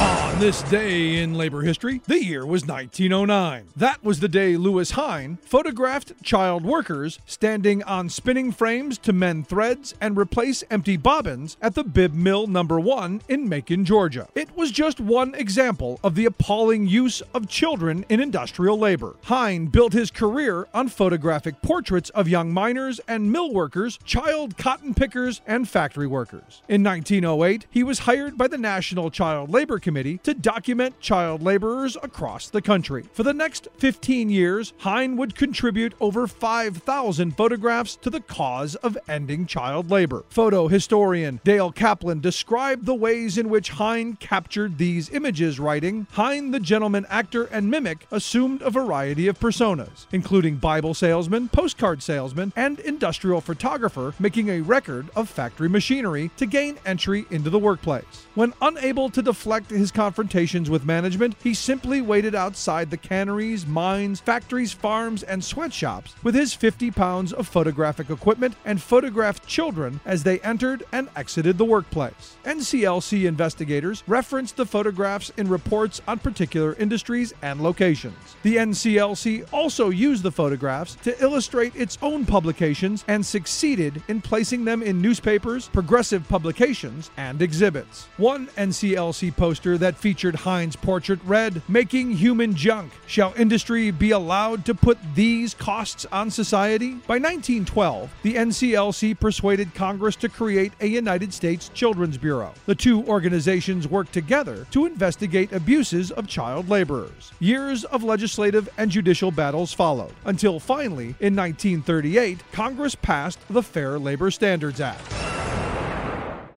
On this day in labor history, the year was 1909. That was the day Lewis Hine photographed child workers standing on spinning frames to mend threads and replace empty bobbins at the Bibb Mill Number 1 in Macon, Georgia. It was just one example of the appalling use of children in industrial labor. Hine built his career on photographic portraits of young miners and mill workers, child cotton pickers, and factory workers. In 1908, he was hired by the National Child Labor Committee to document child laborers across the country. For the next 15 years, Hine would contribute over 5,000 photographs to the cause of ending child labor. Photo historian Daile Kaplan described the ways in which Hine captured these images, writing Hine, the gentleman actor and mimic, assumed a variety of personas, including Bible salesman, postcard salesman, and industrial photographer, making a record of factory machinery to gain entry into the workplace. When unable to deflect his confrontations with management, he simply waited outside the canneries, mines, factories, farms, and sweatshops with his 50 pounds of photographic equipment and photographed children as they entered and exited the workplace. NCLC investigators referenced the photographs in reports on particular industries and locations. The NCLC also used the photographs to illustrate its own publications and succeeded in placing them in newspapers, progressive publications, and exhibits. One NCLC that featured Hine's portrait read, Making Human Junk. Shall industry be allowed to put these costs on society? By 1912, the NCLC persuaded Congress to create a United States Children's Bureau. The two organizations worked together to investigate abuses of child laborers. Years of legislative and judicial battles followed, until finally, in 1938, Congress passed the Fair Labor Standards Act.